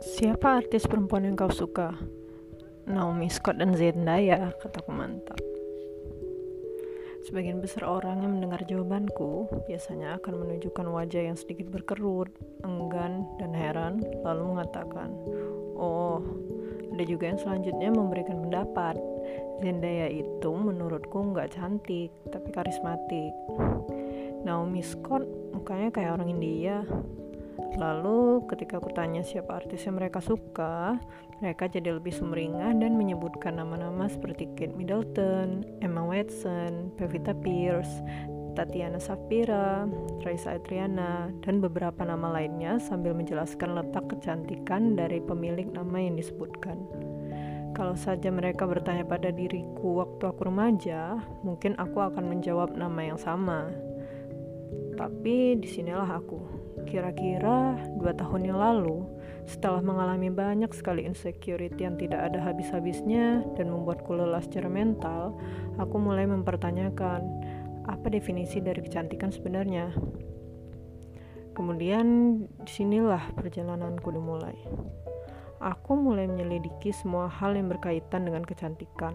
Siapa artis perempuan yang kau suka? Naomi Scott dan Zendaya, kataku mantap. Sebagian besar orang yang mendengar jawabanku biasanya akan menunjukkan wajah yang sedikit berkerut, enggan, dan heran, lalu mengatakan, "Oh, ada juga yang selanjutnya memberikan pendapat. Zendaya itu menurutku nggak cantik, tapi karismatik. Naomi Scott mukanya kayak orang India, Lalu ketika aku tanya siapa artis yang mereka suka, mereka jadi lebih sumringah dan menyebutkan nama-nama seperti Kate Middleton, Emma Watson, Pevita Pierce, Tatiana Safira, Raisa Adriana, dan beberapa nama lainnya sambil menjelaskan letak kecantikan dari pemilik nama yang disebutkan. Kalau saja mereka bertanya pada diriku waktu aku remaja, mungkin aku akan menjawab nama yang sama. Tapi di sinilah aku Kira-kira dua tahun yang lalu, setelah mengalami banyak sekali insecurity yang tidak ada habis-habisnya dan membuatku lelah secara mental, aku mulai mempertanyakan apa definisi dari kecantikan sebenarnya. Kemudian di sinilah perjalananku dimulai. Aku mulai menyelidiki semua hal yang berkaitan dengan kecantikan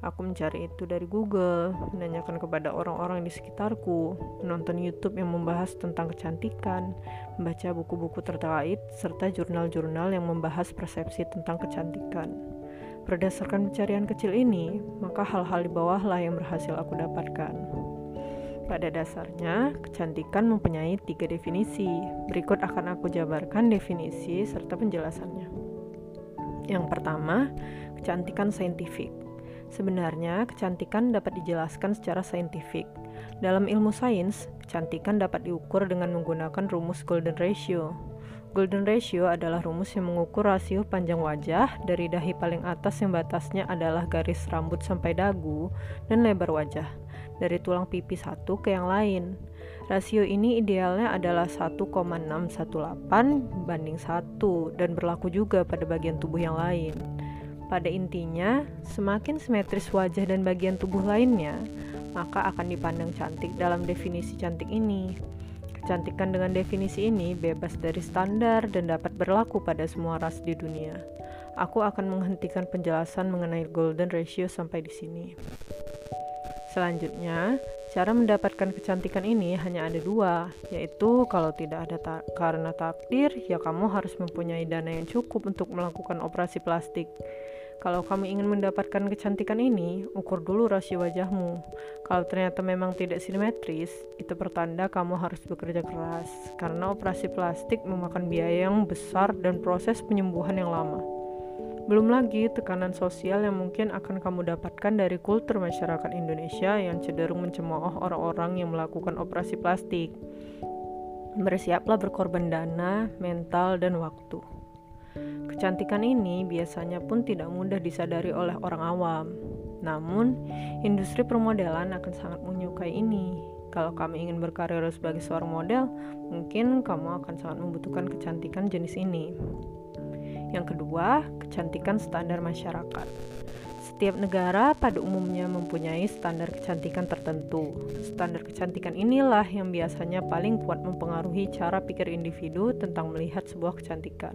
Aku mencari itu dari Google, menanyakan kepada orang-orang di sekitarku, menonton YouTube yang membahas tentang kecantikan, membaca buku-buku terkait, serta jurnal-jurnal yang membahas persepsi tentang kecantikan. Berdasarkan pencarian kecil ini, maka hal-hal di bawahlah yang berhasil aku dapatkan. Pada dasarnya, kecantikan mempunyai tiga definisi. Berikut akan aku jabarkan definisi serta penjelasannya. Yang pertama, kecantikan saintifik. Sebenarnya, kecantikan dapat dijelaskan secara saintifik. Dalam ilmu sains, kecantikan dapat diukur dengan menggunakan rumus Golden Ratio. Golden Ratio adalah rumus yang mengukur rasio panjang wajah dari dahi paling atas yang batasnya adalah garis rambut sampai dagu dan lebar wajah, dari tulang pipi satu ke yang lain. Rasio ini idealnya adalah 1,618 banding 1 dan berlaku juga pada bagian tubuh yang lain. Pada intinya, semakin simetris wajah dan bagian tubuh lainnya, maka akan dipandang cantik dalam definisi cantik ini. Kecantikan dengan definisi ini bebas dari standar dan dapat berlaku pada semua ras di dunia. Aku akan menghentikan penjelasan mengenai golden ratio sampai di sini. Selanjutnya, cara mendapatkan kecantikan ini hanya ada dua, yaitu kalau tidak ada ta karena takdir, ya kamu harus mempunyai dana yang cukup untuk melakukan operasi plastik. Kalau kamu ingin mendapatkan kecantikan ini, ukur dulu rasio wajahmu. Kalau ternyata memang tidak simetris, itu pertanda kamu harus bekerja keras, karena operasi plastik memakan biaya yang besar dan proses penyembuhan yang lama. Belum lagi tekanan sosial yang mungkin akan kamu dapatkan dari kultur masyarakat Indonesia yang cenderung mencemooh orang-orang yang melakukan operasi plastik. Bersiaplah berkorban dana, mental, dan waktu. Kecantikan ini biasanya pun tidak mudah disadari oleh orang awam. Namun, industri permodelan akan sangat menyukai ini. Kalau kamu ingin berkarir sebagai seorang model, mungkin kamu akan sangat membutuhkan kecantikan jenis ini. Yang kedua, kecantikan standar masyarakat. Setiap negara pada umumnya mempunyai standar kecantikan tertentu. Standar kecantikan inilah yang biasanya paling kuat mempengaruhi cara pikir individu tentang melihat sebuah kecantikan.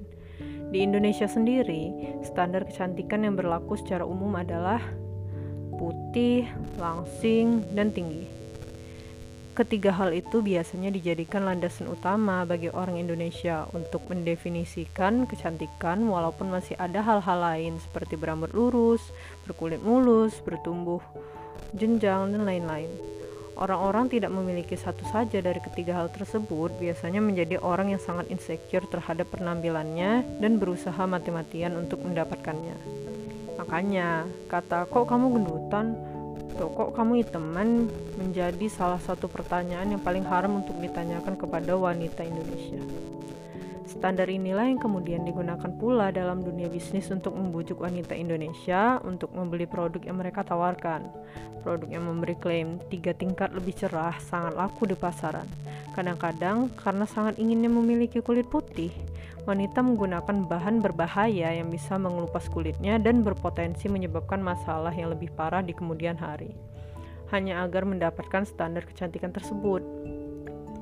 Di Indonesia sendiri, standar kecantikan yang berlaku secara umum adalah putih, langsing, dan tinggi. Ketiga hal itu biasanya dijadikan landasan utama bagi orang Indonesia untuk mendefinisikan kecantikan walaupun masih ada hal-hal lain seperti berambut lurus, berkulit mulus, bertumbuh jenjang, dan lain-lain. Orang-orang tidak memiliki satu saja dari ketiga hal tersebut biasanya menjadi orang yang sangat insecure terhadap penampilannya dan berusaha mati-matian untuk mendapatkannya. Makanya, kata kok kamu gendutan, tuh kok kamu hitaman menjadi salah satu pertanyaan yang paling haram untuk ditanyakan kepada wanita Indonesia. Standar inilah yang kemudian digunakan pula dalam dunia bisnis untuk membujuk wanita Indonesia untuk membeli produk yang mereka tawarkan. Produk yang memberi klaim tiga tingkat lebih cerah sangat laku di pasaran. Kadang-kadang karena sangat inginnya memiliki kulit putih, wanita menggunakan bahan berbahaya yang bisa mengelupas kulitnya dan berpotensi menyebabkan masalah yang lebih parah di kemudian hari. Hanya agar mendapatkan standar kecantikan tersebut.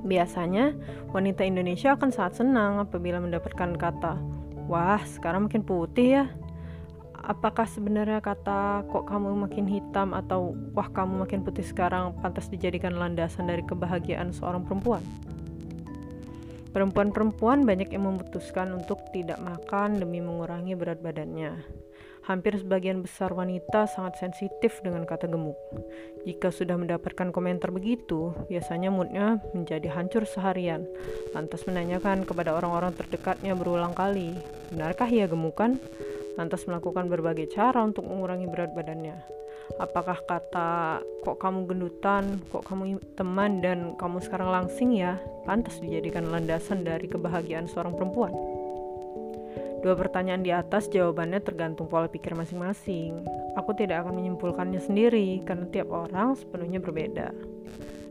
Biasanya, wanita Indonesia akan sangat senang apabila mendapatkan kata, Wah, sekarang makin putih ya. Apakah sebenarnya kata kok kamu makin hitam atau wah kamu makin putih sekarang pantas dijadikan landasan dari kebahagiaan seorang perempuan? Perempuan-perempuan banyak yang memutuskan untuk tidak makan demi mengurangi berat badannya. Hampir sebagian besar wanita sangat sensitif dengan kata gemuk. Jika sudah mendapatkan komentar begitu, biasanya moodnya menjadi hancur seharian. Lantas menanyakan kepada orang-orang terdekatnya berulang kali, benarkah ia gemukan? Lantas melakukan berbagai cara untuk mengurangi berat badannya. Apakah kata kok kamu gendutan, kok kamu teman dan kamu sekarang langsing ya, pantas dijadikan landasan dari kebahagiaan seorang perempuan? Dua pertanyaan di atas jawabannya tergantung pola pikir masing-masing. Aku tidak akan menyimpulkannya sendiri karena tiap orang sepenuhnya berbeda.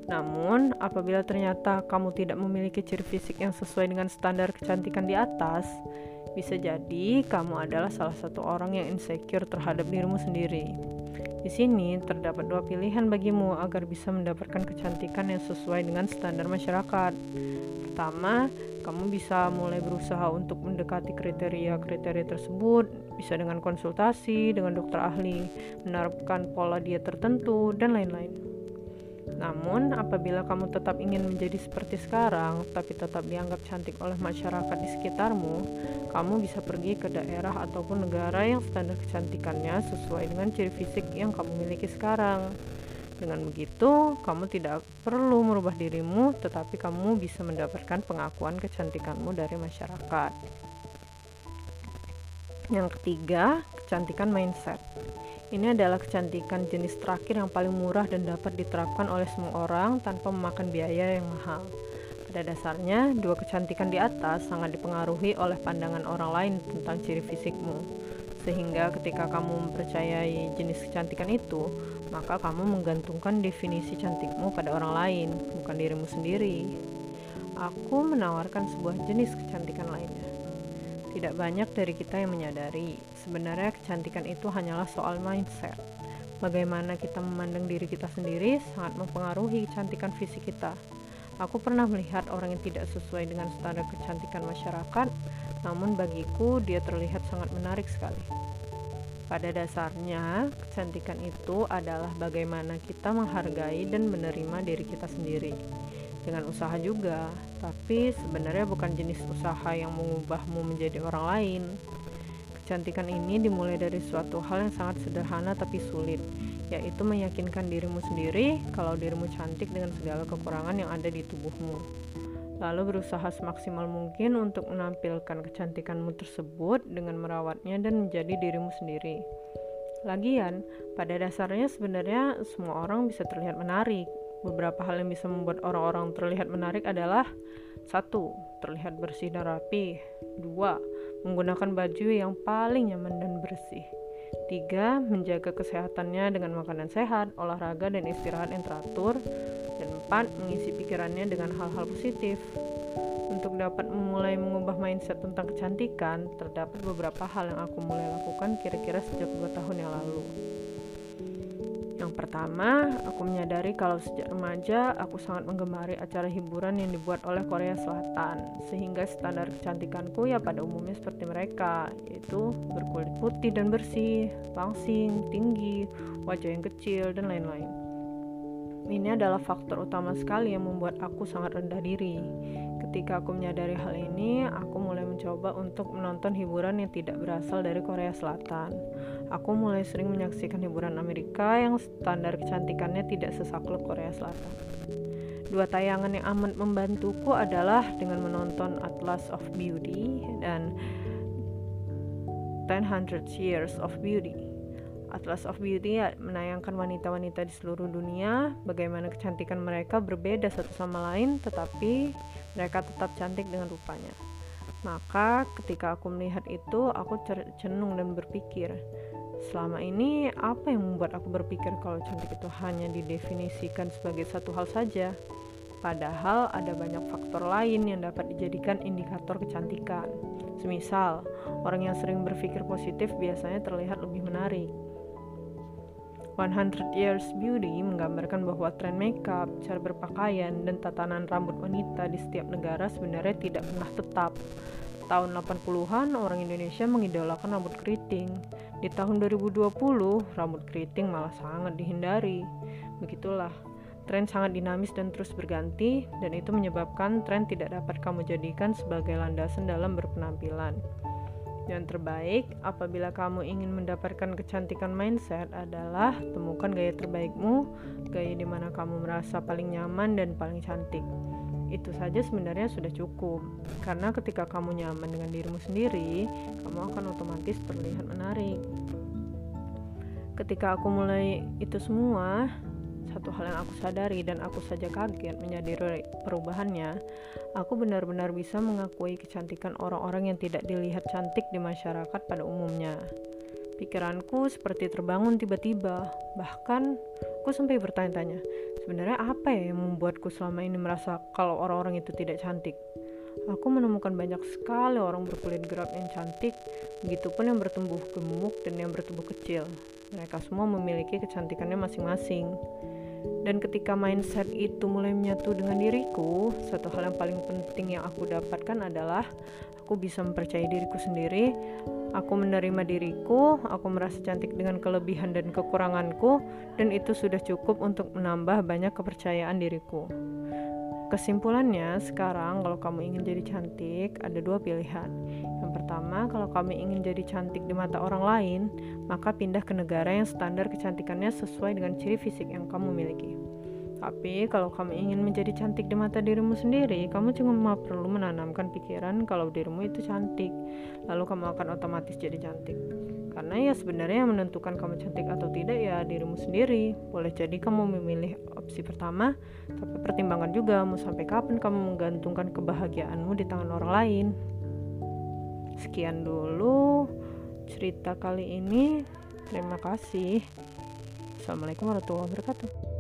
Namun, apabila ternyata kamu tidak memiliki ciri fisik yang sesuai dengan standar kecantikan di atas, bisa jadi kamu adalah salah satu orang yang insecure terhadap dirimu sendiri. Di sini terdapat dua pilihan bagimu agar bisa mendapatkan kecantikan yang sesuai dengan standar masyarakat. Pertama, kamu bisa mulai berusaha untuk mendekati kriteria-kriteria tersebut, bisa dengan konsultasi dengan dokter ahli, menerapkan pola diet tertentu, dan lain-lain. Namun, apabila kamu tetap ingin menjadi seperti sekarang, tapi tetap dianggap cantik oleh masyarakat di sekitarmu, kamu bisa pergi ke daerah ataupun negara yang standar kecantikannya sesuai dengan ciri fisik yang kamu miliki sekarang. Dengan begitu, kamu tidak perlu merubah dirimu, tetapi kamu bisa mendapatkan pengakuan kecantikanmu dari masyarakat. Yang ketiga, kecantikan mindset. Ini adalah kecantikan jenis terakhir yang paling murah dan dapat diterapkan oleh semua orang tanpa memakan biaya yang mahal. Pada dasarnya, dua kecantikan di atas sangat dipengaruhi oleh pandangan orang lain tentang ciri fisikmu. Sehingga ketika kamu mempercayai jenis kecantikan itu, maka kamu menggantungkan definisi cantikmu pada orang lain, bukan dirimu sendiri. Aku menawarkan sebuah jenis kecantikan lainnya. Tidak banyak dari kita yang menyadari, sebenarnya kecantikan itu hanyalah soal mindset. Bagaimana kita memandang diri kita sendiri sangat mempengaruhi kecantikan fisik kita. Aku pernah melihat orang yang tidak sesuai dengan standar kecantikan masyarakat, namun bagiku dia terlihat sangat menarik sekali. Pada dasarnya, kecantikan itu adalah bagaimana kita menghargai dan menerima diri kita sendiri. Dengan usaha juga, tapi sebenarnya bukan jenis usaha yang mengubahmu menjadi orang lain. Kecantikan ini dimulai dari suatu hal yang sangat sederhana tapi sulit, yaitu meyakinkan dirimu sendiri kalau dirimu cantik dengan segala kekurangan yang ada di tubuhmu lalu berusaha semaksimal mungkin untuk menampilkan kecantikanmu tersebut dengan merawatnya dan menjadi dirimu sendiri. Lagian, pada dasarnya sebenarnya semua orang bisa terlihat menarik. Beberapa hal yang bisa membuat orang-orang terlihat menarik adalah satu, terlihat bersih dan rapi. Dua, menggunakan baju yang paling nyaman dan bersih. Tiga, menjaga kesehatannya dengan makanan sehat, olahraga, dan istirahat yang teratur. Dan empat, mengisi pikirannya dengan hal-hal positif. Untuk dapat memulai mengubah mindset tentang kecantikan, terdapat beberapa hal yang aku mulai lakukan kira-kira sejak 2 tahun yang lalu. Yang pertama, aku menyadari kalau sejak remaja aku sangat menggemari acara hiburan yang dibuat oleh Korea Selatan, sehingga standar kecantikanku ya pada umumnya seperti mereka, yaitu berkulit putih dan bersih, langsing, tinggi, wajah yang kecil, dan lain-lain. Ini adalah faktor utama sekali yang membuat aku sangat rendah diri. Ketika aku menyadari hal ini, aku mulai mencoba untuk menonton hiburan yang tidak berasal dari Korea Selatan. Aku mulai sering menyaksikan hiburan Amerika yang standar kecantikannya tidak sesaklek Korea Selatan. Dua tayangan yang amat membantuku adalah dengan menonton Atlas of Beauty dan 100 Years of Beauty. Atlas of Beauty ya, menayangkan wanita-wanita di seluruh dunia, bagaimana kecantikan mereka berbeda satu sama lain, tetapi mereka tetap cantik dengan rupanya. Maka ketika aku melihat itu, aku cenung dan berpikir, selama ini apa yang membuat aku berpikir kalau cantik itu hanya didefinisikan sebagai satu hal saja? Padahal ada banyak faktor lain yang dapat dijadikan indikator kecantikan. Semisal, orang yang sering berpikir positif biasanya terlihat lebih menarik. 100 Years Beauty menggambarkan bahwa tren makeup, cara berpakaian, dan tatanan rambut wanita di setiap negara sebenarnya tidak pernah tetap. tahun 80-an orang Indonesia mengidolakan rambut keriting. Di tahun 2020, rambut keriting malah sangat dihindari. Begitulah, tren sangat dinamis dan terus berganti dan itu menyebabkan tren tidak dapat kamu jadikan sebagai landasan dalam berpenampilan. Yang terbaik apabila kamu ingin mendapatkan kecantikan mindset adalah temukan gaya terbaikmu, gaya di mana kamu merasa paling nyaman dan paling cantik. Itu saja sebenarnya sudah cukup. Karena ketika kamu nyaman dengan dirimu sendiri kamu akan otomatis terlihat menarik. Ketika aku mulai itu semua satu hal yang aku sadari dan aku saja kaget menyadari perubahannya aku benar-benar bisa mengakui kecantikan orang-orang yang tidak dilihat cantik di masyarakat pada umumnya Pikiranku seperti terbangun tiba-tiba. Bahkan, aku sampai bertanya-tanya, sebenarnya apa ya yang membuatku selama ini merasa kalau orang-orang itu tidak cantik? Aku menemukan banyak sekali orang berkulit gelap yang cantik, begitupun yang bertumbuh gemuk dan yang bertubuh kecil. Mereka semua memiliki kecantikannya masing-masing. Dan ketika mindset itu mulai menyatu dengan diriku, satu hal yang paling penting yang aku dapatkan adalah aku bisa mempercayai diriku sendiri, aku menerima diriku, aku merasa cantik dengan kelebihan dan kekuranganku, dan itu sudah cukup untuk menambah banyak kepercayaan diriku. Kesimpulannya, sekarang kalau kamu ingin jadi cantik, ada dua pilihan. Pertama, kalau kamu ingin jadi cantik di mata orang lain, maka pindah ke negara yang standar kecantikannya sesuai dengan ciri fisik yang kamu miliki. Tapi kalau kamu ingin menjadi cantik di mata dirimu sendiri, kamu cuma perlu menanamkan pikiran kalau dirimu itu cantik. Lalu kamu akan otomatis jadi cantik. Karena ya sebenarnya yang menentukan kamu cantik atau tidak ya dirimu sendiri. Boleh jadi kamu memilih opsi pertama, tapi pertimbangkan juga mau sampai kapan kamu menggantungkan kebahagiaanmu di tangan orang lain. Sekian dulu cerita kali ini. Terima kasih. Assalamualaikum warahmatullahi wabarakatuh.